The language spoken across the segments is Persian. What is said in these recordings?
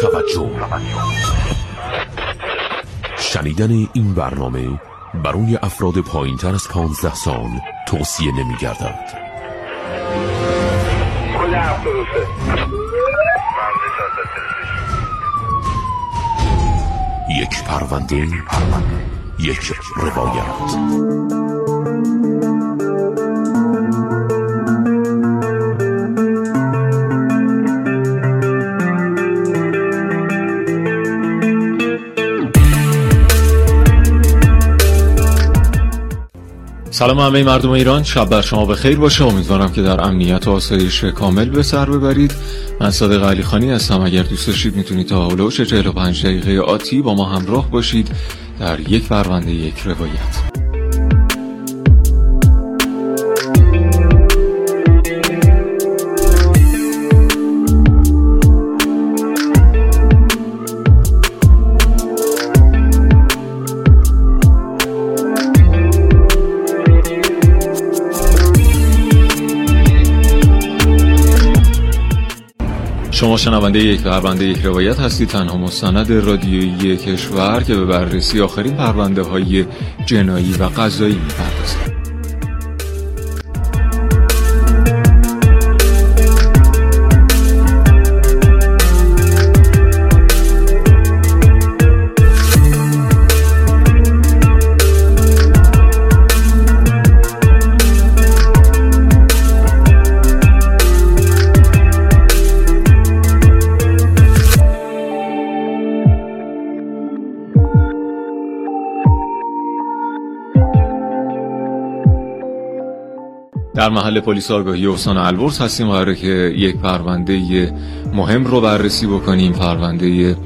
توجه. شنیدن این برنامه برای افراد پایین تر از پانزده سال توصیه نمی گردد یک پرونده یک روایت. سلام همه مردم ایران شب بر شما بخیر باشه. امیدوارم که در امنیت و آسایش کامل به سر ببرید. من صادق علی خانی هستم. اگر دوست داشتید می‌تونید تا هلوش 45 دقیقه آتی با ما همراه باشید در یک پرونده یک روایت. شنونده یک پرونده یک روایت هستید. تنها مستند رادیویی کشور که به بررسی آخرین پرونده های جنایی و قضایی می‌پردازد. در محل پلیس آگاهی استان البرز هستیم قراره که یک پرونده مهم رو بررسی بکنیم پرونده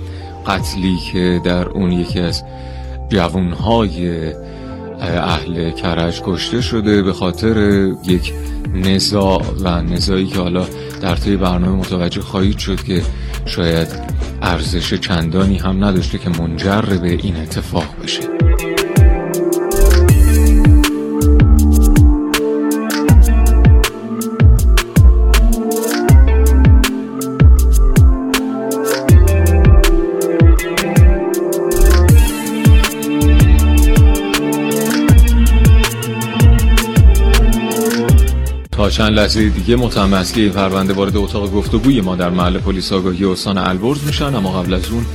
قتلی که در اون یکی از جوانهای اهل کرج کشته شده به خاطر یک نزاع و نزاعی که حالا در طی برنامه متوجه خواهید شد که شاید ارزش چندانی هم نداشته که منجر به این اتفاق بشه. تا چند لحظه دیگه متهم اصلی این پرونده وارد اتاق گفتگوی ما در محل پلیس آگاهی استان البرز میشن. اما قبل از اون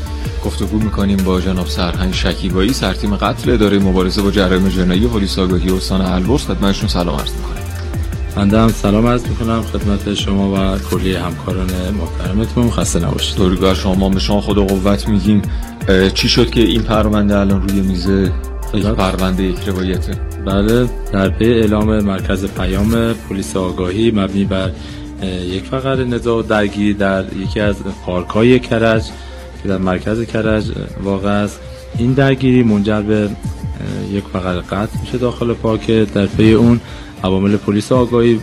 گفتگو می‌کنیم با جناب سرهنگ شکیبایی. سرتیم قتل اداره مبارزه با جرایم جنایی پلیس آگاهی استان البرز. خدمتشون سلام عرض می‌کنم. بنده هم سلام عرض می‌کنم. خدمت شما و کلی همکاران محترمتون. خسته نباشید. درود شما. به شما خدا قوت میگیم. چی شد که این پرونده الان روی میز یک پرونده یک روایته بله در پی اعلام مرکز پیام پلیس آگاهی مبنی بر یک فقر نزاع درگیری در یکی از پارک های کرج که در مرکز کرج واقع است. این درگیری منجر به یک فقر قطع میشه داخل پارک. در پی اون عوامل پلیس آگاهی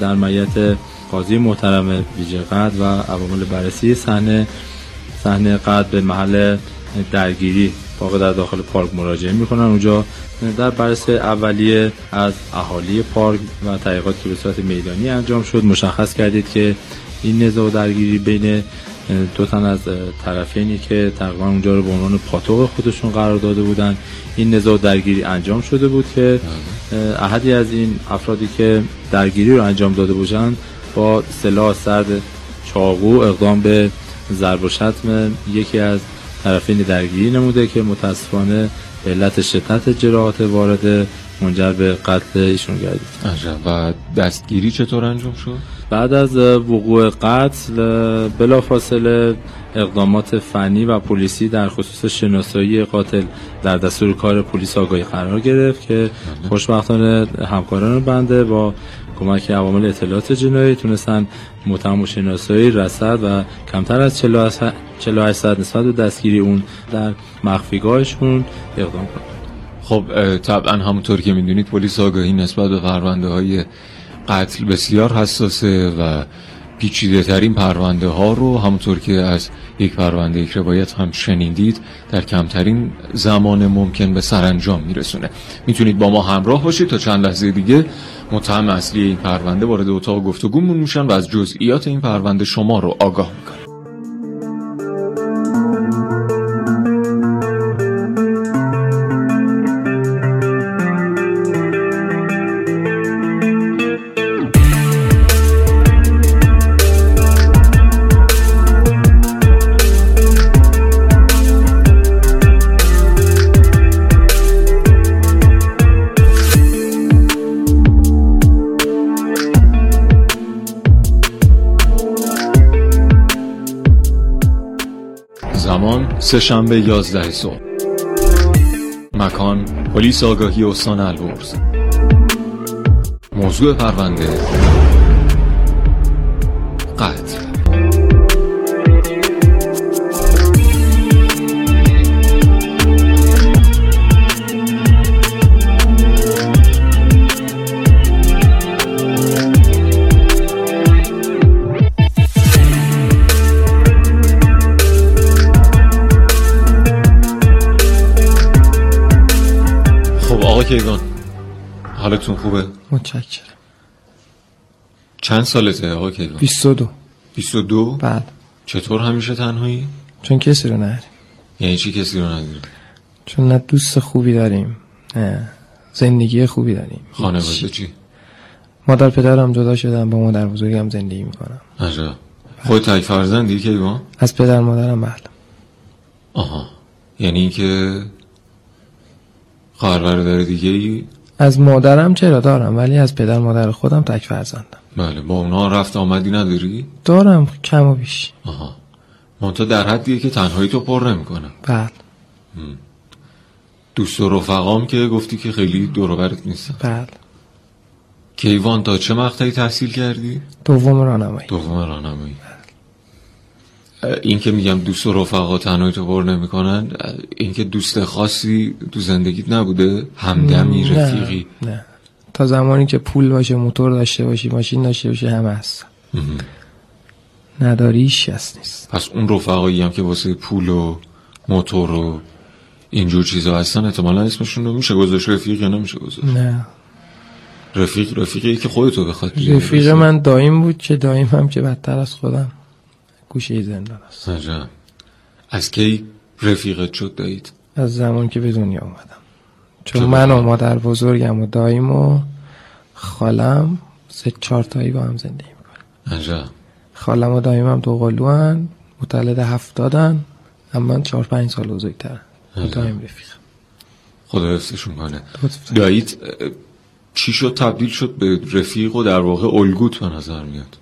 در میت قاضی محترم ویژه قد و عوامل بررسی صحنه صحنه قد به محل درگیری واقع در داخل پارک مراجعه می‌کنن. اونجا در بررسی اولیه از اهالی پارک و تحقیقاتی که به صورت میدانی انجام شد مشخص کردید که این نزاع و درگیری بین دو تن از طرفینی که تقریبا اونجا رو به عنوان پاتوق خودشون قرار داده بودن این نزاع و درگیری انجام شده بود که احدی از این افرادی که درگیری رو انجام داده بودن با سلاح سرد چاقو اقدام به ضرب و شتم یکی از طرفین درگیری نموده که متاسفانه به علت شدت جراحات وارد منجر به قتل ایشون گردید و دستگیری چطور انجام شد؟ بعد از وقوع قتل بلافاصله اقدامات فنی و پلیسی در خصوص شناسایی قاتل در دستور کار پلیس آگاهی قرار گرفت که خوشبختانه همکاران بنده با کمک عوامل اطلاعات جنایی تونستن متهم و شناسایی رسد و کمتر از 48 ساعت نسبت به دستگیری اون در مخفیگاهشون اقدام کنند. خب طبعا همونطور که می‌دونید پلیس آگاهی نسبت به پرونده های قتل بسیار حساسه و پیچیده ترین پرونده ها رو همونطور که از یک پرونده یک روایت هم شنیدید در کمترین زمان ممکن به سرانجام میرسونه. می‌تونید با ما همراه باشید تا چند لحظه دیگه متهم اصلی این پرونده وارد اتاق گفتگومون میشن و از جزئیات این پرونده شما رو آگاه می‌کنن. زمان سه شنبه یازده صبح. مکان پلیس آگاهی استان البرز. موضوع پرونده. کیوان حالتون خوبه؟ متشکرم. چند سالته آقا کیوان؟ 22 22 بعد چطور همیشه تنهایی؟ چون کسی رو نداریم. یعنی چی کسی رو نداری چون نه دوست خوبی داریم نه زندگی خوبی داریم. خانواده. چی؟ مادر پدرم جدا شدم با مادر بزرگم زندگی می‌کنم. عجب. خود تک فرزندی کیوان؟ از پدر مادرم بله. آها. یعنی اینکه خواهر برادر دیگه ای؟ از مادرم چرا دارم ولی از پدر مادر خودم تک فرزندم. بله با اونا رفت آمدی نداری؟ دارم کم و بیش. آها. منتها در حدیه که تنهایی تو پر نمی‌کنه بله. دوست و رفقام که گفتی که خیلی دور و برت نیستن. بله. کیوان تا چه مقطعی تحصیل کردی؟ دوم راهنمایی. دوم راهنمایی. این که میگم دوست و رفقا تنهایی تو پر نمی‌کنن این که دوست خاصی تو زندگیت نبوده همدمی رفیقی. نه. تا زمانی که پول باشه موتور داشته باشی ماشین داشته باشی همه هست. نداری کس نیست. پس اون رفقایی هم که واسه پول و موتور و اینجور چیزا هستن احتمالا اسمشون رو میشه گذاشت رفیق یا نمیشه گذاشت؟ نه. رفیق رفیقی که خودتو بخواد رفیق. من دایم بود که دایم هم که بدتر از خودم. گوشه زندان است. عجب. از کی رفیقت شد دایید از زمان که به دنیا اومدم چون؟ من و مادر بزرگم و دایم و خالم سه چهار تایی با هم زندگی می‌کنم عجب خالم و دایم هم دو قلو هن متولد هفتادن اما من چهار پنج سال بزرگترم. عجب. دایم رفیق خدا حفظشون کنه. اه، چی شد؟ تبدیل شد به رفیق و در واقع الگوت به نظر میاد.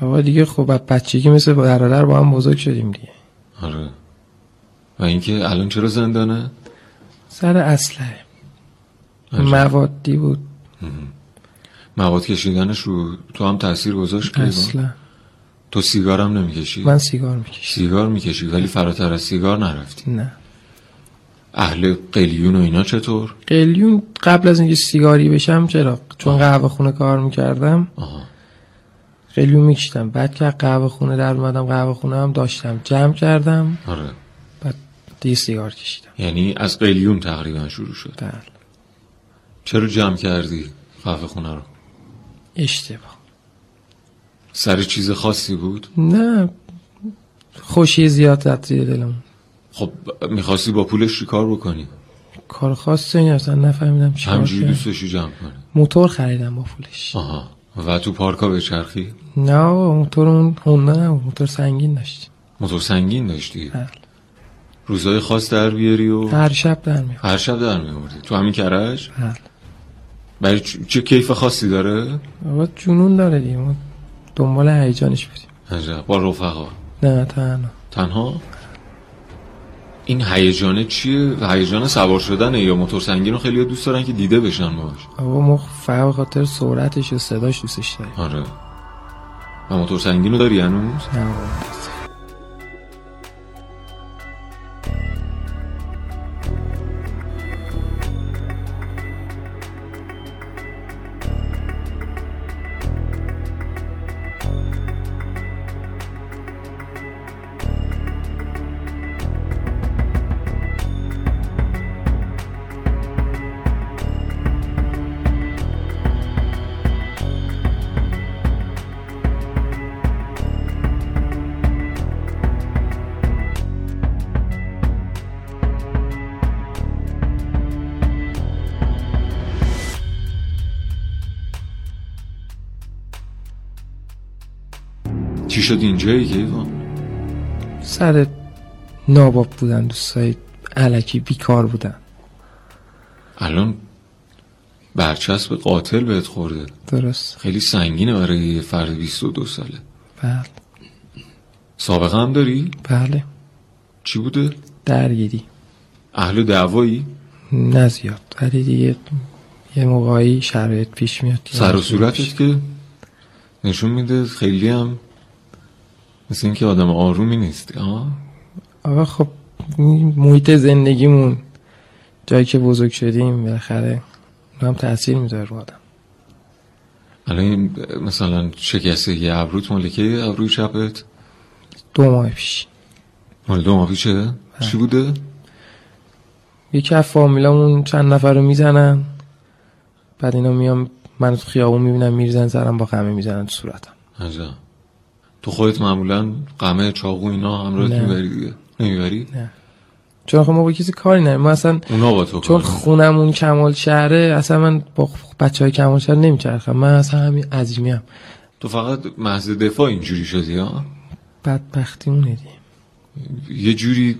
آقا دیگه خب بچگی مثل برادر با هم بزرگ شدیم دیگه. آره. و اینکه الان چرا زندانه؟ سر عجب. موادی بود. مواد کشیدنش رو تو هم تاثیر گذاشت کیوان؟ اصلا تو سیگارم نمی‌کشی؟ من سیگار می‌کشم. سیگار می‌کشی ولی فراتر از سیگار نرفتی. نه. اهل قلیون و اینا چطور؟ قلیون قبل از اینکه سیگاری بشم چرا؟ چون قهوه خونه کار می‌کردم. آها. قلیون میکشتم بعد که قهوه خونه در اومدم قهوه خونه هم داشتم. جمع کردم. آره. بعد دیگه سیگار کشیدم. یعنی از قلیون تقریبا شروع شد. بله. چرا جمع کردی قهوه خونه رو؟ اشتباه. سر چیز خاصی بود؟ نه. خوشی زیاد زد زیر دلم خب می‌خواستی با پولش چی کار بکنی؟ کار خاصی اصلا نفهمیدم چی همجوری کردم. دوست داشتی جمع کنی. موتور خریدم با پولش. آها. و تو پارکا به چرخی نه موتور اون هوندا نه موتور سنگین داشت. موتور سنگین داشتی؟ بله. روزای خاص در بیاری و هر شب در میاد هر شب در میوردی تو همین کرج؟ بله. برای چ- چه کیف خاصی داره؟ آقا جنون داره دیگه. ما دنبال هیجانش بودیم عجب. با رفقا؟ نه تنها. تنها؟ این هیجانه چیه؟ هیجان سوار شدنه یا موتور سنگین رو خیلی دوست دارن که دیده بشن باش آقا ما فقط خاطر سرعتش و صداش دوستش داریم. آره. و موتور سنگین رو داری هنوز؟ نه چی شد اینجایی کیوان؟ سر ناباب بودن دوستای علکی بیکار بودن. الان برچسب قاتل بهت خورده. درست. خیلی سنگینه برای یه فرد 22 ساله. بله. سابقه هم داری؟ بله. چی بوده؟ درگیری. اهل دعوایی؟ نه زیاد. ولی دیگه یه موقعی شرایط پیش میاد. سر و صورتت که نشون میده خیلی هم مثل اینکه آدم آرومی نیستی آه؟ آقا خب محیط زندگیمون جایی که بزرگ شدیم بالاخره هم تاثیر می‌ذاره رو آدم. الان مثلا شکسته یه ابروت مالکه ابروی چپت دو ماه پیش. مال دو ماه پیشه چی بوده؟ یکی از فامیلامون چند نفر رو می‌زنن. بعد اینا میام من تو خیابون می‌بینم میریزن زرم با قمه می‌زنن تو صورتم. عجب. تو خودت معمولا قمه چاقو اینا همراهت نه. می‌بری دیگه. نمی‌بری؟ نه. چون خب ما با کسی کاری نداریم. ما اصلا اونا با تو چون خونمون کمال شهره اصلا من با بچه های کمال شهر نمیچرخم. من اصلا همین عظیمی هم تو فقط محض دفاع اینجوری شدی ها؟ بدبختی اونه دیگه یه جوری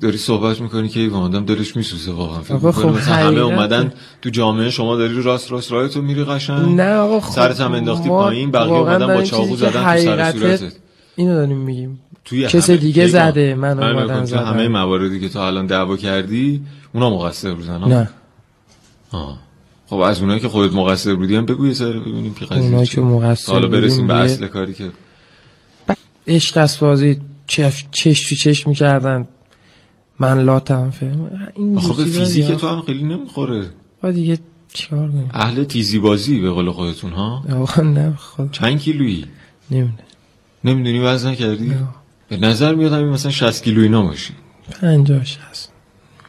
داری صحبت می‌کنی که ایوان آدم دلش میسوزه واقعا فکر خب مثلا همه اومدن تو جامعه شما داری راست راست راه تو میری قشنگ نه آقا خب سرت هم انداختی ما پایین بقیه اومدن با چاقو زدن تو سر صورتت اینو داریم میگیم توی کس همه- دیگه زده، من من اومدم زدم. همه مواردی که تو الان دعوا کردی اونا مقصر بودن؟ نه آه. خب از اونایی که خودت مقصر بودی هم بگو یه ذره ببینیم که قضیه اونایی چیه. که مقصر تا حالا برسیم به اصل کاری که عشق از بازی چش تو چش می‌کردن. من لاتم فهم. این خب فیزیک. تو هم خیلی نمی‌خوره. با دیگه چیکار کنیم؟ اهل تیزی بازی به قول خودتون ها؟ آقا نه خود چند کیلویی؟ نمیده نمی‌دونی وزن کردی نه. به نظر میاد همین مثلا 60 کیلو اینا باشی. پنجاش هست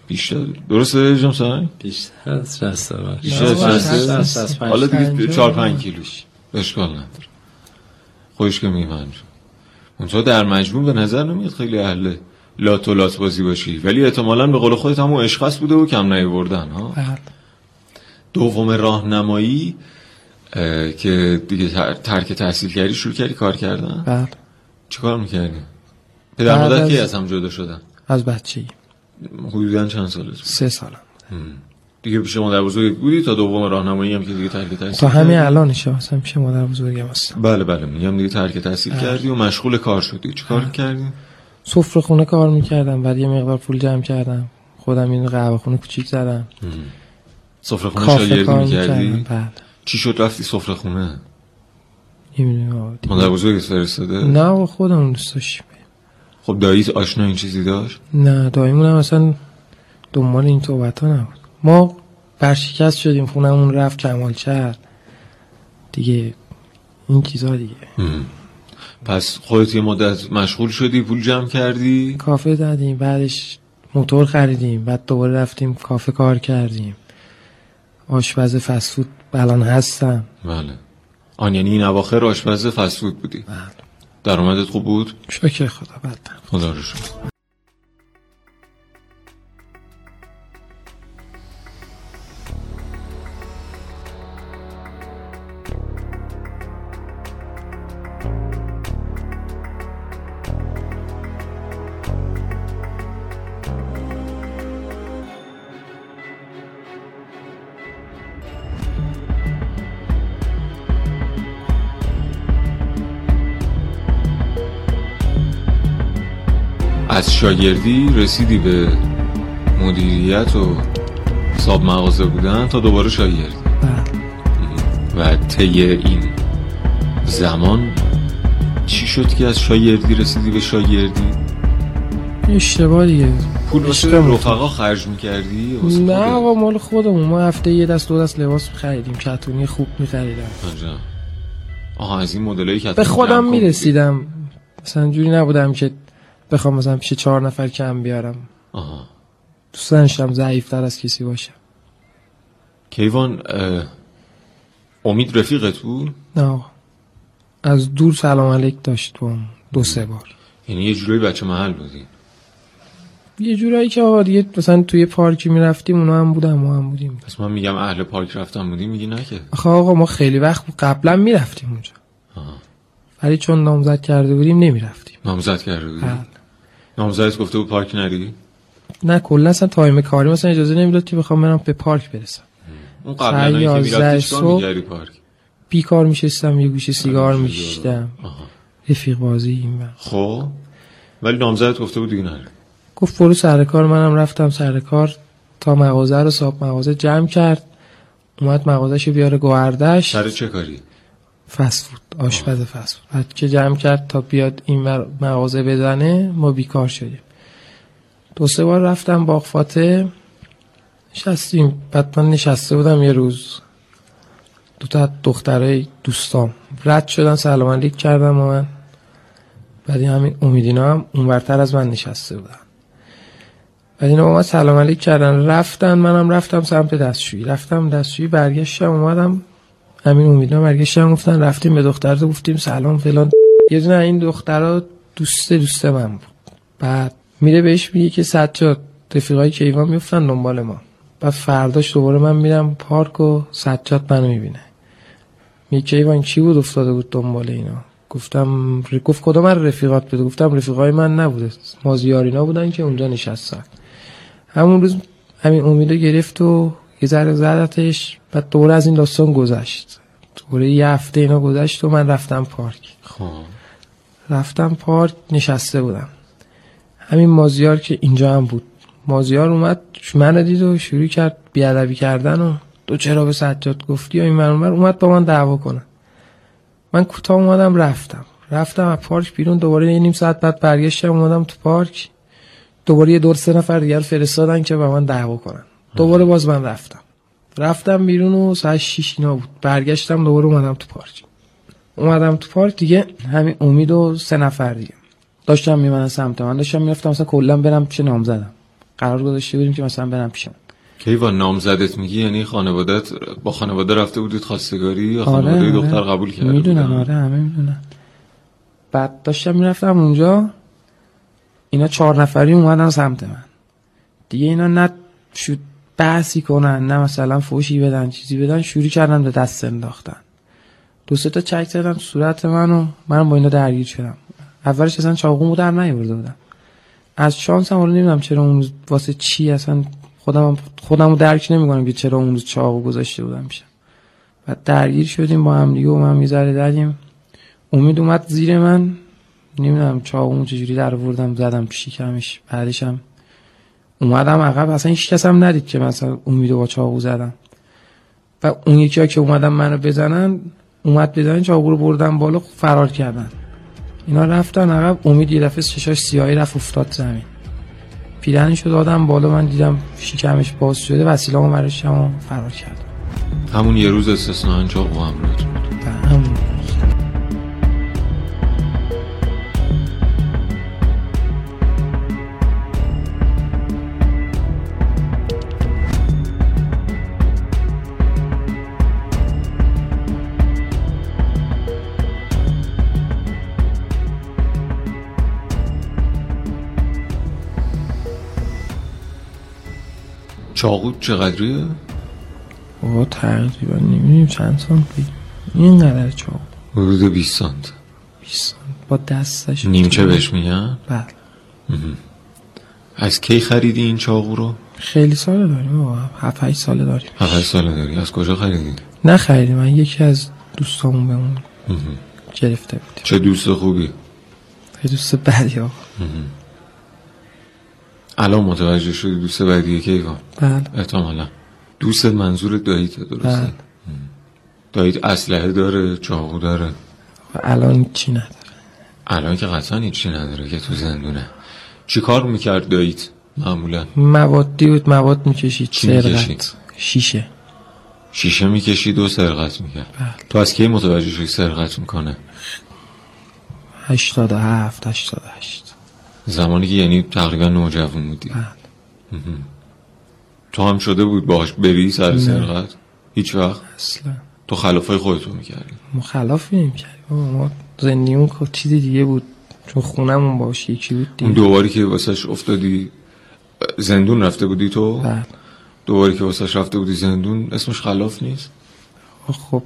بیشتر. درسته جام سای بیشتر از 60 بار. بیشتر از نه، 60 شصت. شصت. از پنج. حالا دیگه پنجاه. 4 5 کیلوش. اشکال نداره. خودش که اونجا در مجموع به نظر نمیاد خیلی اهل لات و لات بازی باشی. ولی احتمالاً به قول خودت همون عشق بوده و کم نیاوردن ها؟ بله. دوم راهنمایی اه، که دیگه تر- ترک تحصیل کردی شروع کردی کار کردن؟ بله. چیکار می‌کردی؟ پدر مادر از- کی از هم جدا شدن؟ از بچگی. حدودا چند سالت بود؟ سه سالم. دیگه پیش مادر بزرگ بودی تا دوم راهنمایی هم که دیگه ترک تحصیل تا همین؟ الانش اصلا پیش مادر بزرگم هستم بله بله میگم دیگه ترک تحصیل. کردی و مشغول کار شدی چی کار کردی؟ سفره خونه کار می‌کردم بعد یه مقدار پول جمع کردم خودم این قهوه خونه کوچیک زدم سفره خونه شاگردی کار می‌کردی؟ بله چی شد رفتی سفره خونه؟ نمی‌دونم. مادر بزرگت فرستاده؟ نه خودمون دوست داشتیم خب داییت آشنا این چیزی داشت؟ نه دایمون هم اصلا دنبال این صحبت ها نبود ما برشکست شدیم خونمون رفت کمال شهر دیگه این چیزا دیگه. پس خودت یه مدت مشغول شدی پول جمع کردی؟ کافه زدیم بعدش موتور خریدیم بعد دوباره رفتیم کافه کار کردیم. آشپز فسفود الان هستم. بله. آن یعنی این اواخر آشپز فسفود بودی. بله. درآمدت خوب بود؟ شکر خدا بله خدا رو شکر. شاگردی رسیدی به مدیریت و حساب مغازه بودن تا دوباره شاگردی. بله. و طی این زمان چی شد که از شاگردی رسیدی به شاگردی؟ اشتباه دیگه. پول واسه. رفقا خرج می‌کردی؟ نه آقا مال خودمون ما هفته یه دست دو دست لباس خریدیم. کتونی خوب میخریدم. آها از این مدلایی که به خودم می‌رسیدم. مثلا جوری نبودم که بخوام مثلا پیش چهار نفر کم بیارم. آها. دوست داشتم ضعیفتر از کسی باشم کیوان امید رفیقت بود نه. از دور سلام علیک داشت با. دو سه بار. یعنی یه جورایی بچه محل بودی یه جورایی که آقا دیگه مثلا توی پارکی می‌رفتیم اونا هم بودن ما هم بودیم. پس من میگم اهل پارک رفتن بودی میگی نه که. آخه آقا ما خیلی وقت قبلا می‌رفتیم اونجا. ولی چون نامزد کرده بودیم نمی‌رفتیم. نامزد کرده بودی؟ بله. نامزدت گفته بود پارک نری؟ نه کلا اصلا تایم کاری مثلا اجازه نمی‌داد که بخوام برم به پارک برسم. اون قبلا که می‌رفتی پارک؟ بیکار میشستم یه گوشه سیگار میکشیدم. آها. رفیق بازی این. خب ولی نامزدت گفته بود دیگه نره. گفت برو سر کار منم رفتم سر کار تا مغازه رو صاحب مغازه جمع کرد. اومد مغازهش بیاره گوهردش سر چه کاری؟ فست فود. آشپز فست فود که جمع کرد تا بیاد این مغازه بزنه ما بیکار شدیم. دو سه بار رفتم باغ فاتح. نشستیم. بعد من نشسته بودم یه روز. دو تا دخترای دوستام. رد شدن سلام علیک کردم و من. بعد همین امیدینا هم اونورتر از من نشسته بودن. بعد اینا با من سلام علیک کردن. رفتن منم رفتم سمت دستشویی. رفتم دستشویی برگشتم اومدم. همین امیدنا برگشتم گفتن رفتیم به دختر تو گفتیم سلام فلان. یه دونه این دخترها دوست دوست من بود. بعد میره بهش میگه که سجاد رفیقای کیوان میفتن دنبال ما. بعد فرداش دوباره من میرم پارک و سجاد منو می‌بینه. میگه کیوان کی بود افتاده بود دنبال اینا؟ گفتم گفت کدوم من رفیقات بود؟ گفتم رفیقای من نبوده. مازیارینا بودن که اونجا نشستن. همون روز همین امیدو گرفت و یه ذره زدتش بعد دوره از این داستان گذشت. دوره یه هفته اینا گذشت و من رفتم پارک. خب. رفتم پارک نشسته بودم. همین مازیار که اینجا هم بود. مازیار اومد منو دید و شروع کرد بیادبی کردن و تو چرا به سجاد گفتی و این من اونور اومد با من دعوا کنه. من کوتاه اومدم رفتم. رفتم از پارک بیرون دوباره یه نیم ساعت بعد برگشتم اومدم تو پارک. دوباره یه دور سه نفر دیگر فرستادن که با من دعوا کنن. دوباره باز من رفتم. رفتم بیرون و ساعت شیش اینا بود. برگشتم دوباره اومدم تو پارک. اومدم تو پارک دیگه همین امید و سه نفر دیگه. داشتم میمدن سمت من. داشتم می‌رفتم مثلا کلا برم پیش نام زدم. قرار گذاشته بودیم که مثلا برم پیشم کیوان نامزدت میگی؟ یعنی خانوادت با خانواده رفته بودید خواستگاری یا آره، خانواده آره. دختر قبول کرده می‌دونم بودن؟ آره همه می‌دونم بعد داشتم می‌رفتم اونجا. اینا چهار نفری اومدن سمت من. دیگه اینا نه شد بحثی کنن نه مثلا فوشی بدن چیزی بدن شروع کردن به دست انداختن. دو سه تا چک زدن صورت من و من با اینا درگیر شدم. اولش اصلا چاقومو در نیورده بودم. از شانس هم نمی‌دونم چرا اون روز واسه چی اصلا خودم خودمو درک نمی‌کنم که چرا اون روز چاقو گذاشته بودم پیشم. بعد درگیر شدیم با هم دیگه و من می‌ذاره دادیم امید اومد زیر من. نمی‌دونم چاقومو چجوری در آوردم زدم شکمش بعدش هم اومدم عقب اصلا هیچ کس هم ندید که مثلا امیدو با چاقو زدم و اون یکی ها که اومدن منو بزنن اومد بزنن چاقو رو بردن بالا فرار کردن. اینا رفتن عقب امید یه دفعه چشاش سیاهی رفت افتاد زمین. پیرنشو دادم بالا من دیدم شکمش باز شده وسیله‌مو برشم و فرار کردم همون یه روز استثنان چاقو همراهت بود. چاقو چقدریه؟ بابا تقریبا نمی‌دونیم چند سانت بگیم این قدر چاقو حدود 20 سانت. 20 سانت. با دستش نیمچه بهش میگن؟ بله. از کی خریدی این چاقو رو؟ خیلی ساله داریم بابا 7 8 ساله داریم. 7 ساله داری. از کجا خریدی؟ نه خیلی من یکی از دوستامون به اون گرفته بودیم چه دوست خوبی؟ خیلی دوست بدی آقا. الان متوجه شدی دوست بعدیه کیوان بله. احتمالا. دوست منظور داییته درسته؟ بله. مم. داییت اسلحه داره چاقو داره. و الان چی نداره؟ الان که قطعا هیچی نداره که تو زندونه. چی کار می‌کرد داییت معمولا؟ موادی بود مواد می‌کشید. چی می‌کشید؟ سرقت. شیشه. شیشه می‌کشید و سرقت می‌کرد. بله. تو از کی متوجه شدی سرقت می‌کنه؟ 87 88 زمانی که یعنی تقریبا نوجوان بودی. بله. تو هم شده بود باش بری سر سرقت؟ هیچ وقت؟ اصلا. تو خلافای خودتو می‌کردی. ما خلاف نمی‌کردیم. ما زندگیمون که چیزی دیگه بود. چون خونمون باش یکی بود اون دیگه دوباری که واسش افتادی زندون رفته بودی تو؟ بله. دوباری که واسش رفته بودی زندون اسمش خلاف نیست؟ خب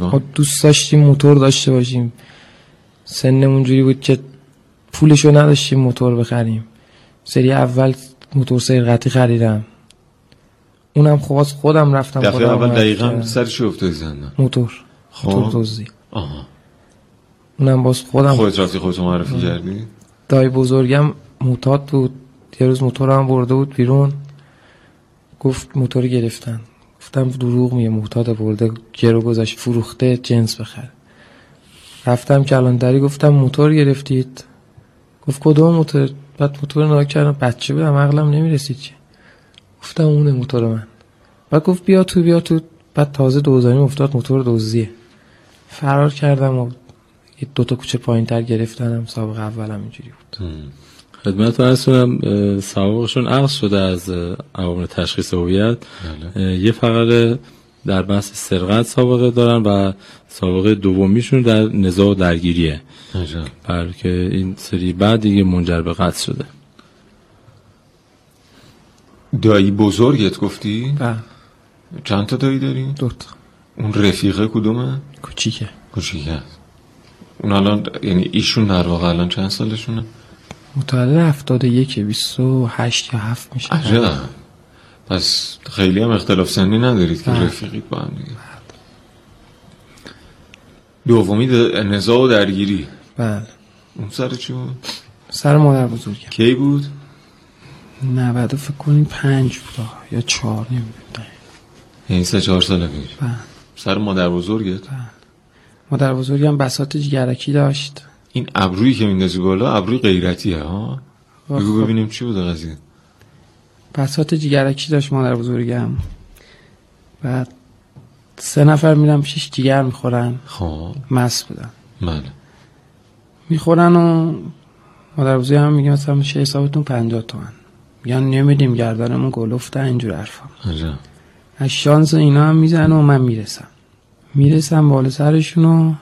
ما دوست داشتیم موتور داشته باشیم. سنمون جوری بود که پولشو نداشتیم موتور بخریم. سری اول موتور سرقتی خریدم. اونم خب از خودم رفتم دفعه خودم اول دقیقا کردم. سر چی افتادی زندان. موتور موتور خب دزدی. آها. اونم باز خودم خودت رفتی خودتو معرفی کردی؟ دای بزرگم موتاد بود. یه روز موتور هم برده بود بیرون. گفت موتور گرفتن. گفتم دروغ میگه معتاد برده گرو گذاشت فروخته جنس بخره. رفتم کلانتری گفتم موتور گرفتید. گفت کدوم موتور؟ بعد موتور نگاه کردم بچه بودم عقلم نمی‌رسید چی. گفتم اونه موتور من. بعد گفت بیا تو بیا تو. بعد تازه دوزانی افتاد موتور دوزیه فرار کردم و یه دو تا کوچه پایین تر گرفتنم. سابق اولم اینجوری بود. خدمت ارز کنم اه، سوابقشون عقص شده از عوامل تشخیص هویت. اه، یه فقط در بحث سرقت سابقه دارن و سابقه دومیشون در نزاع و درگیریه بلکه این سری بعد دیگه منجر به قتل شده دایی بزرگت گفتی؟ و چند تا دایی داری؟ دوتا اون رفیقه کدومه؟ کوچیکه کوچیکه اون الان یعنی ایشون در واقع الان چند سالشونه؟ متولد هفتاد یکه بیست و هشت یا هفت میشه عجب پس خیلی هم اختلاف سنی ندارید که بله. رفیقید با هم دیگه دومی نزاع و درگیری. بله. اون سر چی بود؟ سر مادر بزرگم. کی بود؟ 90 فکر کنیم پنج بود یا چهار نمی‌دونم. یعنی سه چهار سال پیش. بله. سر مادر بزرگت؟ مادر بزرگم بساط جگرکی داشت. این ابرویی که میندازی بالا ابروی غیرتیه ها؟ بگو خب. ببینیم چی بوده قضیه. بساط جگرکی داشت مادر بزرگم. بعد سه نفر میرن پیشش جگر می‌خورن. خب. مست بودن. بله. می‌خورن و مادر بزرگم میگه مثلا چه حسابتون پنجاه تومن. میگن نمیدیم گردنمون گلفته اینجور حرفا. از شانس اینا هم می‌زنه و من می‌رسم. می‌رسم بالا سرشون و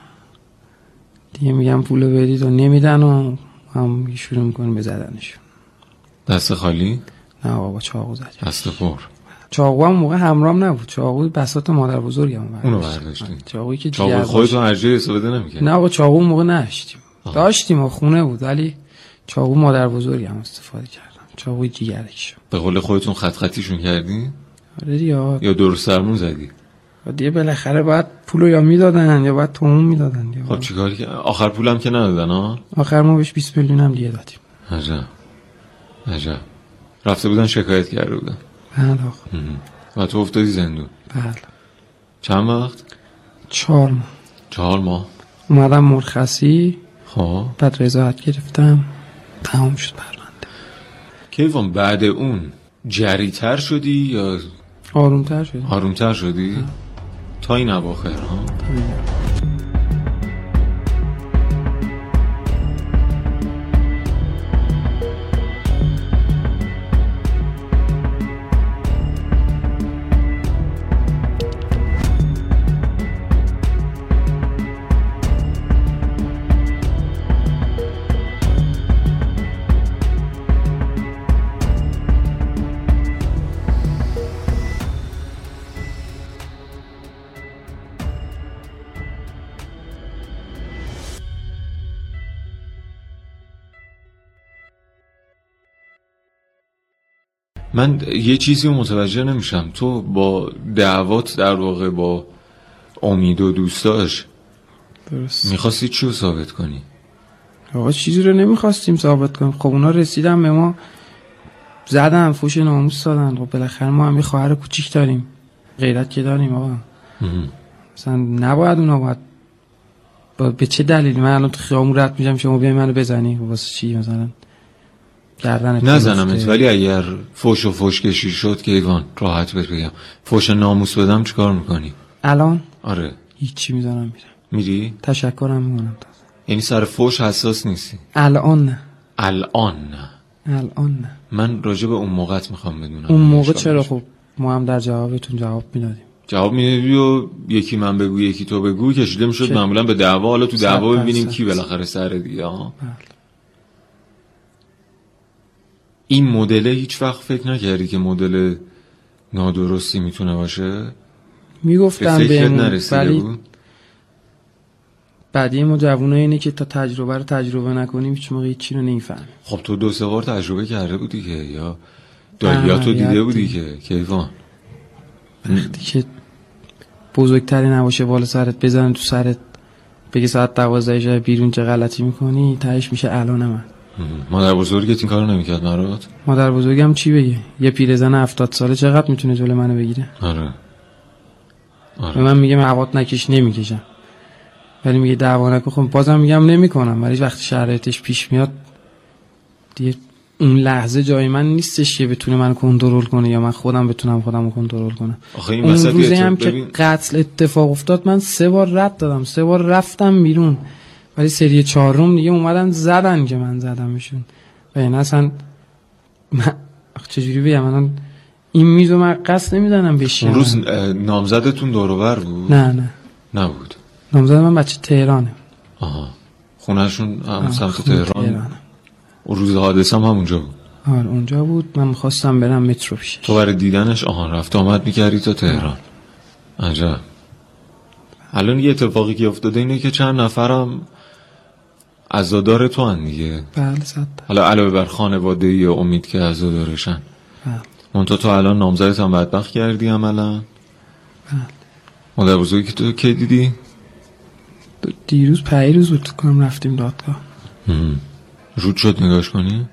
دیگه میگم پولو بدید و نمیدن و هم شروع می‌کنیم به زدنشون. دست خالی؟ نه بابا چاقو زد دست پر. چاقو هم موقع همرام نبود. چاقو بساط مادر بزرگم اونو برداشتی. چاقویی که چاقو جگر خودتون از جای استفاده نمی‌کرد. نه آقا چاقو موقع نداشتیم. داشتیم و خونه بود ولی چاقو مادر بزرگم استفاده کردم چاقوی جیگرکشو به قول خودتون خط خطیشون کردی؟ آره آقا. یا درست سرمون زدی؟ دیگه بالاخره باید پولو یا می‌دادن یا باید تومون می‌دادن خب چیکار که آخر پولم که ندادن ها آخر ما بهش 20 میلیون هم دیگه دادیم. عجب. عجب. رفته بودن شکایت کرده بودن. بله. و تو افتادی زندون. بله. چند وقت؟ چهار ماه. چهار ماه. اومدم مرخصی. خب. بعد رضایت گرفتم. تمام شد پرونده. کیوان بعد اون جریتر شدی یا آرومتر شد آرومتر شدی؟ تا این اواخر ها؟ من یه چیزی رو متوجه نمیشم. تو با دعوات در واقع با امید و دوستاش درست. می‌خواستی چی رو ثابت کنی؟ آقا چیزی رو نمی‌خواستیم ثابت کنیم. خب اونا رسیدن به ما زدن فوش ناموس دادن. خب بالاخره ما هم یه خواهر کوچیک داریم. غیرت که داریم آقا. مثلا نباید اونا باید با به چه دلیلی من الان تو خیابون رد میشم شما بیاین منو بزنی. خب واسه چی مثلا؟ گردنت نزنمت. ولی اگر فوش و فوش کشی شد که ایوان راحت بهت بگم. فوش ناموس بدم چیکار می‌کنی؟ الان؟ آره. هیچی می‌زنم میرم. میری؟ تشکرم می‌کنم. یعنی سر فوش حساس نیستی؟ الان نه. الان نه. الان نه. من راجع به اون موقعت می‌خوام بدونم. اون موقع اشکال چرا. خب ما هم در جوابتون جواب می‌دادیم. جواب می‌دادی و یکی من بگو یکی تو بگو کشیده می‌شد؟ معمولا به دعوا. حالا تو دعوا. ببینیم کی بالاخره سر دیگه ها بله. این مدل هیچ وقت فکر نکردی که مدل نادرستی می‌تونه باشه؟ به می‌گفتم نرسیده ولی بعدی ما جوونا اینه که تا تجربه رو تجربه نکنیم هیچ موقع هیچی رو نمی‌فهمیم. خب تو دو سه بار تجربه کرده بودی که یا داییاتو دیده بودی که؟ کیوان وقتی که بزرگتری نباشه بالا سرت بزنه تو سرت بگی ساعت دوازده شب بیرون چه غلطی می‌کنی تهش میشه الان من. مادر بزرگت این کارو نمی‌کرد مرات مادر بزرگم چی بگه؟ یه پیرزن هفتاد ساله چقدر می‌تونه جلو منو بگیره؟ آره. به آره من میگه مواد نکش نمی‌کشم. ولی میگه دعوا نکن خب بازم میگم نمی‌کنم ولی وقتی شرایطش پیش میاد دیگه اون لحظه جای من نیستش که بتونه من کنترل کنه یا من خودم بتونم خودم رو کنترل کنم. آخه این اون وسط روزی هم که قتل اتفاق افتاد من سه بار رد دادم سه بار رفتم بیرون. ولی سری چهارم دیگه اومدن زدن که من زدمشون. و این اصلا من چجوری بگم؟ الان این میزو من قصد نمیدنم بشینم. اون روز نامزدتون دوروبر بود؟ نه نه. نبود. نامزد من بچه تهرانه. آها. خونهشون هم سمت خونه تهران؟ تهرانه. اون روز حادثه هم همونجا بود؟ آره اونجا بود. من می‌خواستم برم مترو پیشش. تو برای دیدنش؟ آها رفت آمد می‌کردی تا تهران. عجب. الان یه اتفاقی که افتاده اینه که چند نفرم عزادار تو هن دیگه بله صد حالا علاوه بر خانواده ی امید که عزادارشن بله. منتها تو الان نامزدت هم بدبخت کردی عملا بله. مادر بزرگی که تو کی دیدی؟ دیروز پیروز بود کنم رفتیم دادگاه هم. رود شد نگاش کنی؟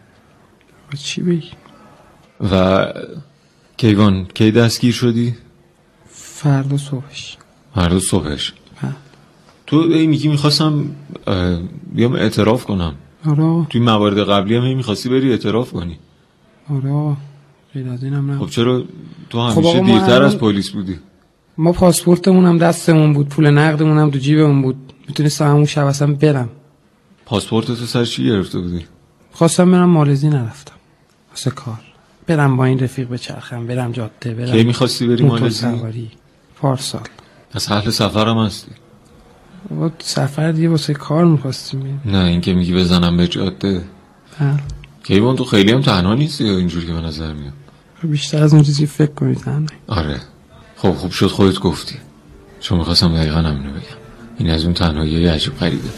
و چی بگی و کیوان کی دستگیر شدی؟ فردا صبحش روز صبحش. تو میگی می‌خواستم بیام اعتراف کنم. آره. توی موارد قبلی هم می‌خواستی بری اعتراف کنی. آره. غیر از اینم نه. خب چرا تو خب همیشه ما دیرتر از پلیس بودی؟ ما پاسپورتمون هم دستمون بود پول نقدمون هم تو جیبمون بود. می‌تونستم همون شب اصلا برم. پاسپورت تو سر چی گرفته بودی؟ خواستم برم مالزی نرفتم. واسه کار. برم با این رفیق بچرخم برم جاده برم کی می‌خواستی بری مالزی؟ سواری. پارسال. از اهل سفرم هستی. با سفر دیگه واسه کار می‌خواستیم نه این که میگی بزنم به جاده. بله. کیوان تو خیلی هم تنها نیستی یا اینجوری که به نظر میاد؟ بیشتر از اون چیزی فکر کنید تنهایی. آره. خب خوب شد خودت گفتی. چون می‌خواستم دقیقا همینو بگم. این از اون تنهایی عجیب غریبه.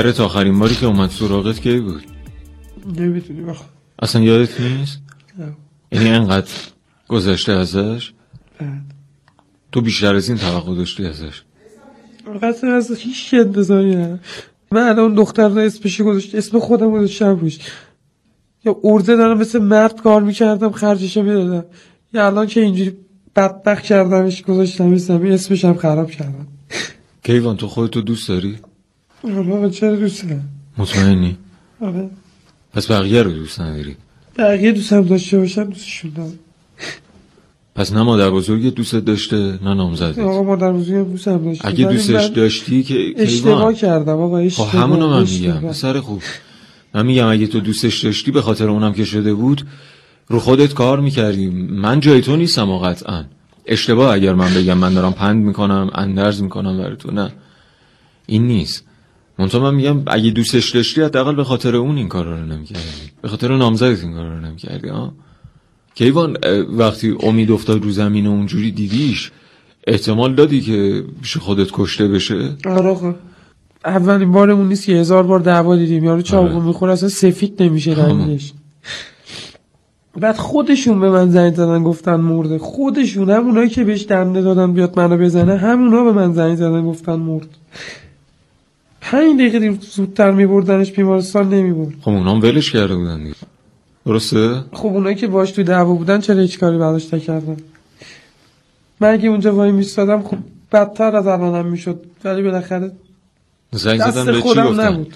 پدرت آخرین باری که اومد سراغت کی بود؟ نمی‌تونی بخواه اصلا یادت نیست؟ یعنی انقدر گذشته ازش؟ تو بیشتر از این توقع داشتی ازش؟ قصد از هیچ انتظاری نه. من الان دختر رو اسمش گذاشت اسم خودم گذاشتم روش. یا ارزه دارم مثل مرد کار می‌کردم خرجشو می‌دادم. یا الان که اینجوری بدبخت کردمش گذاشتم اسم اسمش هم خراب کردم. کیوان تو خودتو دوست داری؟ آره چرا دوست دارم؟ مطمئنی؟ آره. پس بقیه رو دوست نداری؟ بقیه دوستم داشته باشم دوستشون دارم. پس نه مادر بزرگت دوست داشته نه نامزدت آقا مادر بزرگم دوستم داشته. اگه دوستش داشتی که اشتباه کردم آقا خب اشتباه همونو من. میگم پسر خوب. من میگم اگه تو دوستش داشتی به خاطر اونم که شده بود رو خودت کار می‌کردی. من جای تو نیستم و قطعا. اشتباه اگر من بگم من دارم پند می‌کنم اندرز می‌کنم برای تو نه. این نیست. منتها من میگم اگه دوستش داشتی حداقل به خاطر اون این کارا رو نمی‌کردی. به خاطر نامزدت این کارا رو نمی‌کردی ها کیوان وقتی امید افتاد رو زمین و اونجوری دیدیش احتمال دادی که پیش خودت کشته بشه؟ آره آقا. اولین بارمون نیست که هزار بار دعوا دیدیم. یارو چاقو آره. می‌خوره اصلا سفید نمیشه. رنگش. بعد خودشون به من زنگ زدن گفتن مرده. خودشون همونایی که بهش دنده دادن بیاد منو بزنه همونا به من زنگ زدن گفتن مرد. پنج دقیقه دیر زودتر میبردنش بیمارستان نمی‌برد خب اونام ولش کرده بودن دیگه. درسته؟ خب اونایی که باش تو دعوا بودن چرا هیچ کاری براش نکردن؟ من اگه اونجا وای میستادم خب بدتر از الانم می‌شد. ولی بالاخره زنگ زدن به چی گفتن؟ نبود.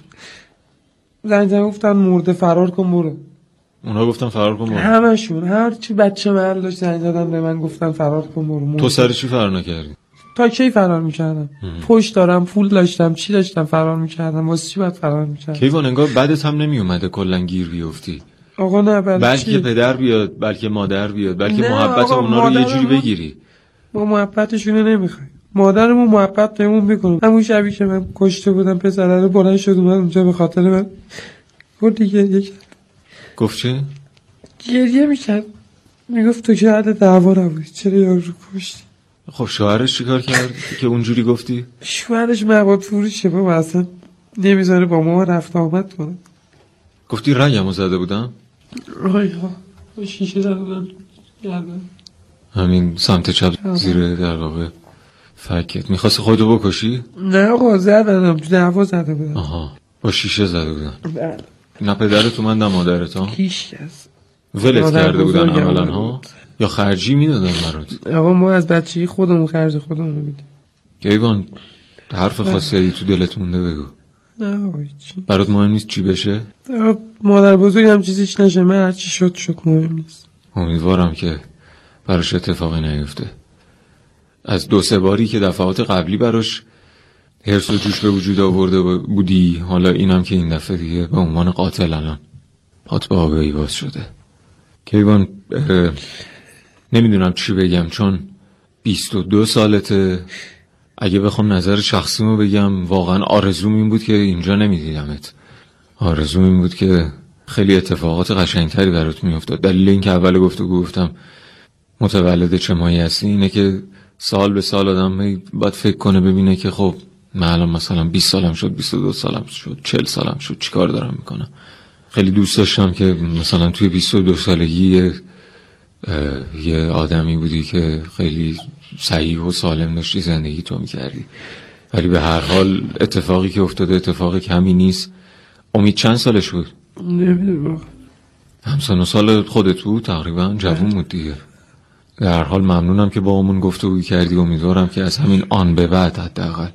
زنگ زدن گفتن مرده فرار کن برو. اونا گفتن فرار کن برو. همشون هر چی بچه محل داشت زنگ زدن به من گفتن فرار کن برو. مرده. تو سر چی فرار نکردی؟ تا کی فرار می‌کردم؟ پشت دارم پول داشتم چی داشتم فرار می‌کردم؟ واسه چی باید فرار می‌کردم؟ کیوان انگار بعدت هم نمی اومده کلا گیر بیفتی. آقا نه بلکه چی؟ پدر بیاد بلکه مادر بیاد بلکه محبت اونا رو یه جوری بگیری. ما محبتشونو نمی‌خوایم. مادرمون محبت بهمون می‌کنه. همون شبی که من کشته بودم پسره رو بلند شد اومد اونجا به خاطر من. گفت دیگه یک گفت چه؟ گریه می‌کرد. می‌گفت تو که اهل دعوا نبودی. چرا یارو رو کشتی؟ خب شوهرش چیکار کرد که اونجوری گفتی؟ شوهرش مواد فروشه بابا اصلا نمی‌ذاره با ما رفت آمد کنه گفتی رنگمو زده بودم؟ آی ها شیشه گردن همین سمت چپ زیر در واقع فکت. می‌خواستی خودتو بکشی؟ نه آقا زدنم دعوا زده بودم. آها با شیشه زده بودن بله. نه پدرت اومد نه مادرت ها هیچ کس ولت کرده بودن بود. ها؟ یا خرجی می‌دادن برات؟ آقا ما از بچگی خودمون خرج خودمون میدیم. کیوان حرف خاصی اگه تو دلت مونده بگو. نه. برات مهم نیست چی بشه؟ مادر بزرگ هم چیزیش نشه من هرچی شد شد مهم نیست. امیدوارم که براش اتفاقی نیفته. از دو سه باری که دفعات قبلی براش هرس و جوش به وجود آورده بودی حالا اینم که این دفعه دیگه به عنوان قاتل الان. پات به آبی باز شده. کیوان نمی‌دونم چی بگم چون 22 سالته. اگه بخوام نظر شخصیمو بگم واقعا آرزوم این بود که اینجا نمیدیدمت. آرزوم این بود که خیلی اتفاقات قشنگتری برات میافتاد. دلیل اینکه اول گفتگو گفتم متولد چه ماهی هستی اینه که سال به سال آدم باید فکر کنه ببینه که خب من الان مثلا 20 سالم شد 22 سالم شد 40 سالم شد چیکار دارم می‌کنم؟ خیلی دوست داشتم که مثلا توی 22 سالگی یه, یه آدمی بودی که خیلی صحیح و سالم داشتی زندگی تو می‌کردی. ولی به هر حال اتفاقی که افتاده اتفاق کمی نیست. امید چند سالش بود؟ نمی‌دونم. همسن و سال خودت بود تقریبا جوون بود دیگه. در هر حال ممنونم که با همون گفتگو کردی. امیدوارم که از همین آن به بعد حداقل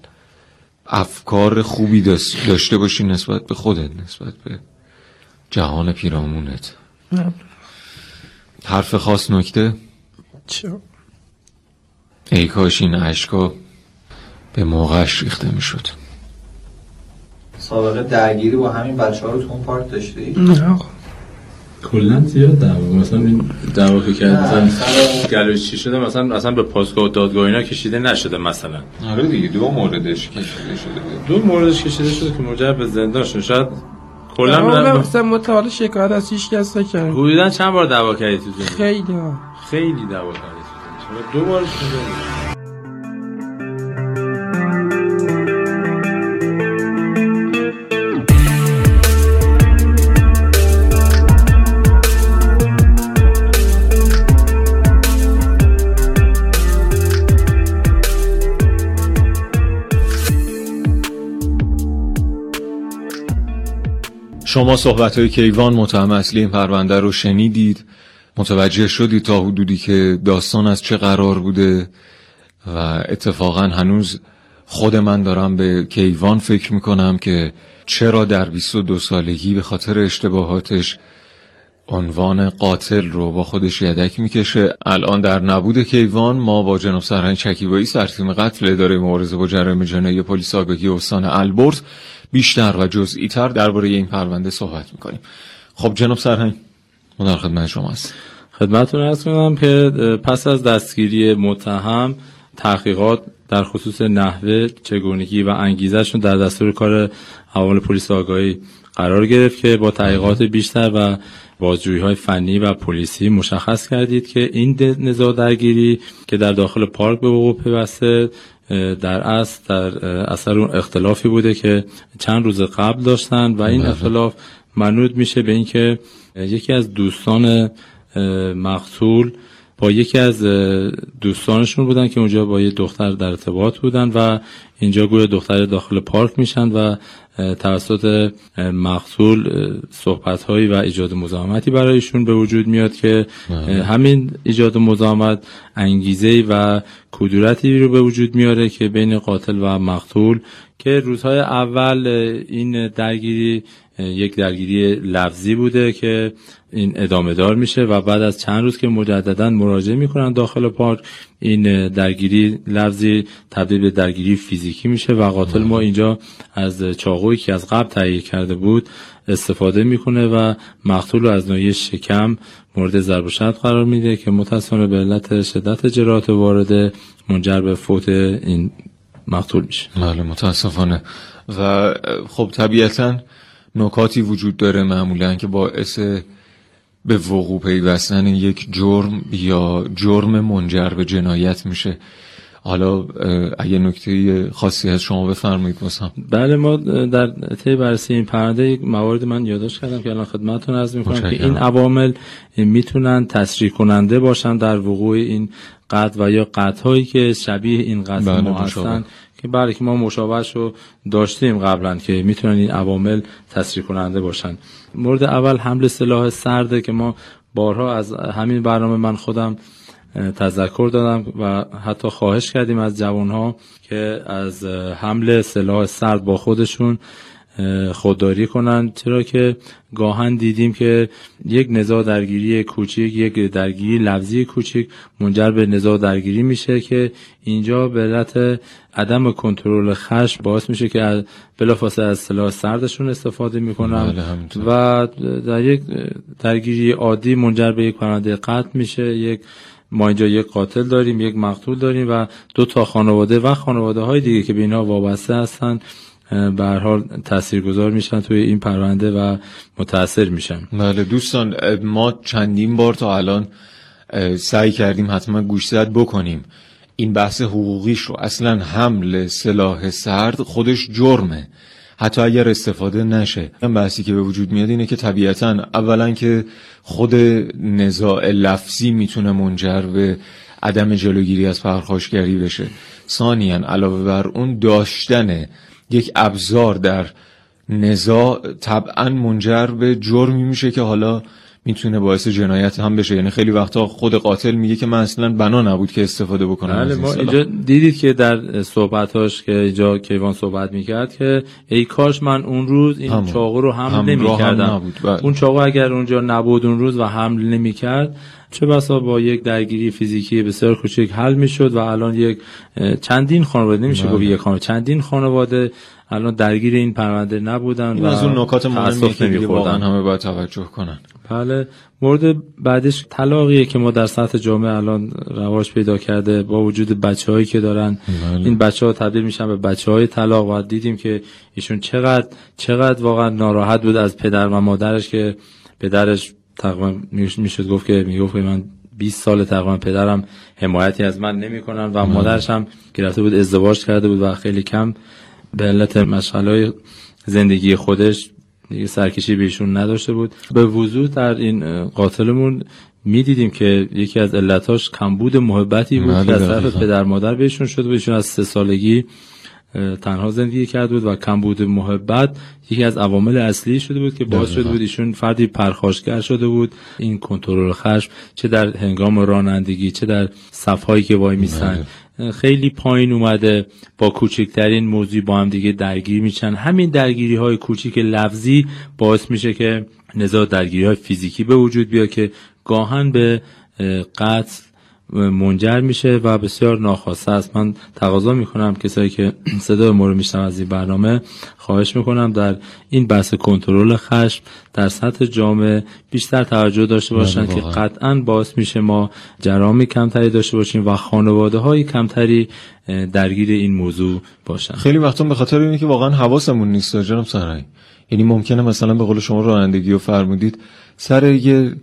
افکار خوبی داشت- داشته باشی نسبت به خودت نسبت به جهان پیرامونت. حرف خاص نکته؟ چه؟ ای کاش این اشکا به موقعش ریخته می‌شد. سابقه درگیری با همین بچه ها رو تو اون پارک داشتی؟ نه. کلا زیاد دعوا مثلا این دعوا که کرد مثلا گلوی چی شده؟ مثلا اصلا به پاسگاه و دادگاه اینا کشیده نشده مثلا. آره دیگه دو موردش کشیده شده دو موردش کشیده شده که موجب به زندان شد. شاید کلا مثلا حالا شکایت از هیچ کس نکردیم حدودا چند بار دعوا کردی تو زندگی؟ خیلی خیلی دعوا کردی تو زندگی. دو بار شده. شما صحبت های کیوان متهم اصلی این پرونده رو شنیدید. متوجه شدید تا حدودی که داستان از چه قرار بوده و اتفاقا هنوز خود من دارم به کیوان فکر می‌کنم که چرا در 22 سالگی به خاطر اشتباهاتش عنوان قاتل رو با خودش یدک می‌کشه. الان در نبود کیوان ما با جناب سرهنگ چکیبایی سرتیم قتل اداره مبارزه با جرایم جنایی پلیس آگاهی استان البرز. بیشتر و جزئی تر درباره این پرونده صحبت می‌کنیم. خب جناب سرهنگ ما در خدمت شما هست خدمتتون ارز کنم که پس از دستگیری متهم تحقیقات در خصوص نحوه چگونگی و انگیزشون در دستور کار عوامل پلیس آگاهی قرار گرفت که با تحقیقات بیشتر و بازجویی های فنی و پلیسی مشخص کردید که این نزاع درگیری که در داخل پارک به وقوع پیوسته در اصل در اثر اون اختلافی بوده که چند روز قبل داشتن و این اختلاف منوط میشه به اینکه یکی از دوستان مقتول با یکی از دوستانشون بودن که اونجا با یه دختر در ارتباط بودن و اینجا گویا دختر داخل پارک میشن و توسط مقتول صحبت هایی و ایجاد مزاحمتی برایشون به وجود میاد که اه، همین ایجاد مزاحمت انگیزه و کدورتی رو به وجود میاره که بین قاتل و مقتول که روزهای اول این درگیری یک درگیری لفظی بوده که این ادامه دار میشه و بعد از چند روز که مجددا مراجعه می‌کنن داخل پارک این درگیری لفظی تبدیل به درگیری فیزیکی میشه و قاتل ما اینجا از چاقویی که از قبل تهیه کرده بود استفاده می‌کنه و مقتول رو از ناحیه شکم مورد ضرب و قرار میده که متاسفانه به علت شدت جراحت وارده منجر به فوت این مقتول میشه. بله متاسفانه و خب طبیعتا نکاتی وجود داره معمولا که باعث به وقوع پیوستن یک جرم یا جرم منجر به جنایت میشه. حالا اگه نکته خاصی از شما بفرمایید مثلا بله ما در طی بررسی این پرونده یک موارد من یادداشت کردم که الان خدمتتون عرض می‌کنم که این عوامل می‌تونن تسریع کننده باشن در وقوع این قطع و یا قطع هایی که شبیه این قطع بله ما هستن. که بله که ما مشابهش رو داشتیم قبلا که می‌تونن این عوامل تسریع کننده باشن. مورد اول حمل سلاح سرده که ما بارها از همین برنامه من خودم تذکر دادم و حتی خواهش کردیم از جوانها که از حمل سلاح سرد با خودشون خودداری کنند. چرا که گاهن دیدیم که یک نزاع درگیری کوچیک یک درگیری لفظی کوچیک منجر به نزاع درگیری میشه که اینجا به علت عدم کنترل خشم باعث میشه که از بلافاصله از سلاح سردشون استفاده می‌کنن بله، و در یک درگیری عادی منجر به یک پرونده قتل میشه. یک ما اینجا یک قاتل داریم یک مقتول داریم و دو تا خانواده و خانواده های دیگه که به اینها وابسته هستن. به حال تاثیرگذار میشن توی این پرونده و متاثر میشن. بله دوستان ما چندین بار تا الان سعی کردیم حتما گوشزد بکنیم. این بحث حقوقیش رو. اصلا حمل سلاح سرد خودش جرمه. حتی اگر استفاده نشه. این بحثی که به وجود میاد اینه که طبیعتا اولا که خود نزاع لفظی می‌تونه منجر به عدم جلوگیری از پرخاشگری بشه. ثانیا علاوه بر اون داشتن یک ابزار در نزاع طبعا منجر به جرمی میشه که حالا می‌تونه باعث جنایت هم بشه. یعنی خیلی وقتا خود قاتل میگه که من اصلا بنا نبود که استفاده بکنم بله ما اینجا دیدید که در صحبتاش که اینجا کیوان صحبت می‌کرد که ای کاش من اون روز این چاقو رو هم نمی‌کردم. بله. اون چاقو اگر اونجا نبود اون روز و حمل نمی‌کرد چه بسا با یک درگیری فیزیکی بسیار کوچک حل می‌شد و الان یک چندین خانواده نمیشه گفت بله. یک خانواده چندین خانواده الان درگیر این پرونده نبودن این و از اون نکات مهمی که واقعا همه باید توجه کنن بله مورد بعدش طلاقیه که ما در سطح جامعه الان رواج پیدا کرده با وجود بچه هایی که دارن بله. این بچه ها تبدیل میشن به بچه های طلاق و دیدیم که ایشون چقدر چقدر واقعا ناراحت بود از پدر و مادرش که پدرش تقریبا می‌شد گفت که می‌گفت که من 20 سال تقریبا پدرم حمایتی از من نمی‌کنن و. مادرش هم گرفته بود ازدواج کرده بود و خیلی کم به علت مشغله زندگی خودش دیگه سرکشی بهشون نداشته بود به وضوح در این قاتلمون می‌دیدیم که یکی از علتاش کمبود محبتی بود که از طرف پدر مادر بهشون شده بود از سه سالگی تنها زندگی کرده بود و کمبود محبت یکی از عوامل اصلی شده بود که باعث شده بود ایشون فردی پرخاشگر شده بود. این کنترل خشم چه در هنگام رانندگی چه در صفهایی که وای میسن. خیلی پایین اومده با کوچکترین موضوع با هم دیگه درگیر میشن. همین درگیری های کوچیک لفظی باعث میشه که نزاع درگیری های فیزیکی به وجود بیا که گاهن به قتل منجر میشه و بسیار ناخواسته است. من تقاضا می‌کنم کسایی که صدای ما رو میشنم از این برنامه خواهش می‌کنم در این بحث کنترل خشم در سطح جامعه بیشتر توجه داشته باشن که قطعا باعث میشه ما جرامی کمتری داشته باشیم و خانواده های کمتری درگیر این موضوع باشن. خیلی وقتا به خاطر اینه که واقعا حواسمون نیست جناب سرای. یعنی ممکنه مثلا به قول شما رانندگی رو فرمودید سر یه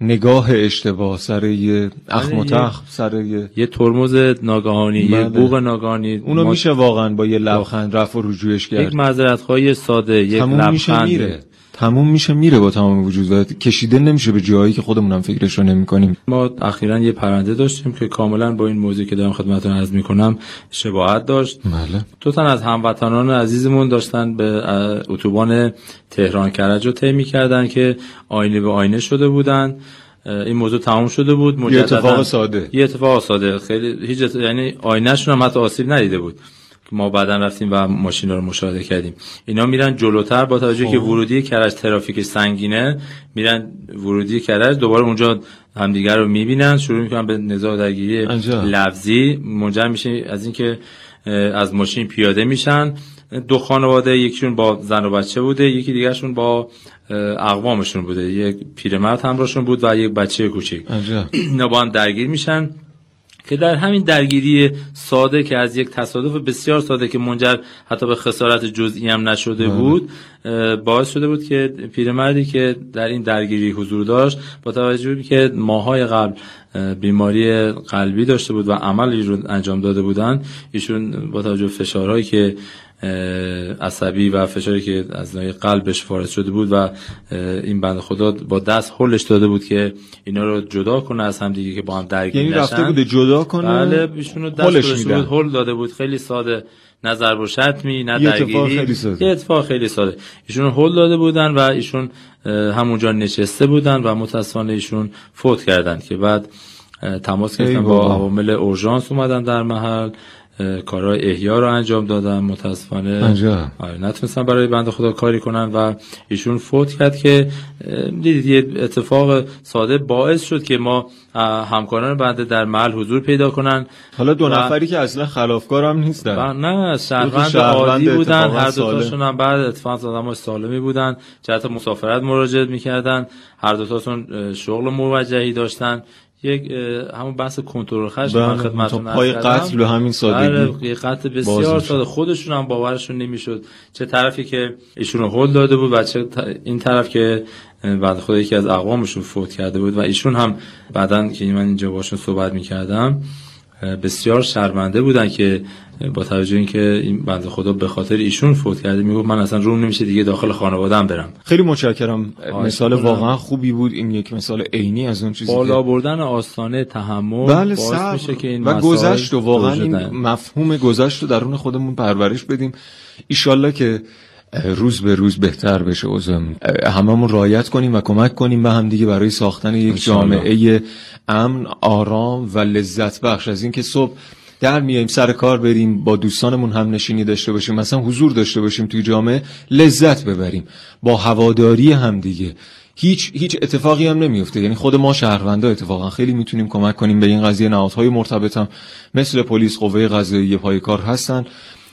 نگاه اشتباه سر یه اخم و تخ سر یه یه ترمز ناگهانی یه بله. بوق ناگهانی. اونو میشه واقعا با یه لبخند رفع و رجوعش کرد. یک معذرت ساده یک لبخند میشه میره. تموم میشه میره با تمام وجود و کشیده نمیشه به جایی که خودمونم فکرش رو نمی کنیم ما اخیرا یه پرنده داشتیم که کاملا با این موضوعی که دارم خدمتتون عرض می‌کنم شباهت داشت. بله. دو تن از هموطنان عزیزمون داشتن به اتوبان تهران کرج رو طی می‌کردن که آینه به آینه شده بودن. این موضوع تمام شده بود. یه اتفاق ساده. یه اتفاق ساده. خیلی هیچ یعنی آینهشون هم حتی آسیب ندیده بود. ما بعدا رفتیم و ماشین رو مشاهده کردیم. اینا میرن جلوتر با توجه که ورودی کرج ترافیک سنگینه میرن ورودی کرج دوباره اونجا همدیگر رو می‌بینن شروع می‌کنن به نزاع درگیری لفظی. منجر میشه از اینکه از ماشین پیاده میشن. دو خانواده یکیشون با زن و بچه بوده یکی دیگرشون با اقوامشون بوده. یک پیرمرد همراهشون بود و یک بچه کوچیک. اینا با هم درگیر میشن. که در همین درگیری ساده که از یک تصادف بسیار ساده که منجر حتی به خسارت جزئی هم نشده بله. بود باعث شده بود که پیرمردی که در این درگیری حضور داشت با توجه به که ماهای قبل بیماری قلبی داشته بود و عملی رو انجام داده بودن ایشون با توجه فشارهایی که عصبی و فشاری که از نوع قلبش وارد شده بود و این بند خدا با دست هلش داده بود که اینا رو جدا کنه از هم دیگه که با هم درگیر یعنی رفته بوده جدا کنه؟ بله ایشون رو دست بود هل داده بود. خیلی ساده. نه ضرب و شتمی نه درگیری. خیلی ساده. یه اتفاق خیلی ساده. ایشون هل داده بودن و ایشون همونجا نشسته بودن و متاسفانه ایشون فوت کردن که بعد تماس گرفتن با عوامل اورژانس اومدن در محل. کارهای احیا رو انجام دادن متاسفانه آره نتونستن برای بنده خدا کاری کنن و ایشون فوت کرد که دیدید یه اتفاق ساده باعث شد که ما همکاران بنده در محل حضور پیدا کنن حالا دو نفری که اصلا خلافکار هم نیستن نه شهروند عادی بودن هر دو تاشون هم بعد اتفاق آدم سالمی بودن جهت مسافرت مراجعه می‌کردن هر دو تاشون شغل موجهی داشتن. یک همون بحث کنترل خشم من بله، خدمتتون پای قتل به همین سادگی. آره یه قتل بسیار ساده. خودشون هم باورشون نمی‌شد چه طرفی که ایشون رو هول داده بود و چه این طرف که بعد خود یکی از اقوامشون فوت کرده بود و ایشون هم بعدا که من اینجا باشون صحبت می‌کردم بسیار شرمنده بودن که با توجه اینکه این بنده خدا به خاطر ایشون فوت کرده می‌گفت من اصلا روم نمیشه دیگه داخل خانواده‌ام برم. خیلی متشکرم. مثال واقعا خوبی بود. این یک مثال عینی از اون چیزی بالا بردن آستانه تحمل بله باعث میشه که این و گذشت و واقعا این مفهوم گذشت رو درون خودمون پرورش بدیم. ایشالله که روز به روز بهتر بشه. اوزم هممون رایت کنیم و کمک کنیم به هم دیگه برای ساختن یک جامعه امن آرام و لذت بخش. از اینکه صبح در میایم سر کار بریم با دوستانمون هم نشینی داشته باشیم مثلا حضور داشته باشیم توی جامعه لذت ببریم. با هواداری هم دیگه. هیچ هیچ اتفاقی هم نمیفته یعنی خود ما شهروندا اتفاقا خیلی می‌تونیم کمک کنیم به این قضیه. نهادهای مرتبط هم مثل پلیس قوه قضاییه پای کار هستن.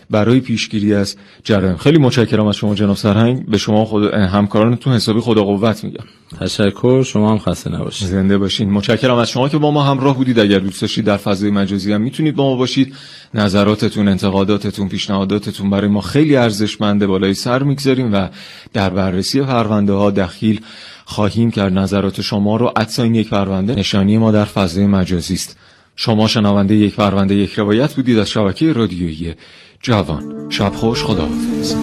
برای پیشگیری از جرایم خیلی متشکرم از شما جناب سرهنگ. به شما خود همکارانتون حسابی خدا قوت میگم. تشکر شما هم خسته نباشید. زنده باشین. متشکرم از شما که با ما همراه بودید. اگر دوست داشتید در فضای مجازی هم می‌تونید با ما باشید. نظراتتون انتقاداتتون پیشنهاداتتون برای ما خیلی ارزشمنده. بالای سر می‌گذاریم و در بررسی پرونده ها دخیل خواهیم کرد. نظرات شما رو ادساین یک پرونده نشانی ما در فضای مجازی است. شما شنونده یک پرونده یک روایت بودید از شبکه رادیویی جوان. شب خوش خداحافظ.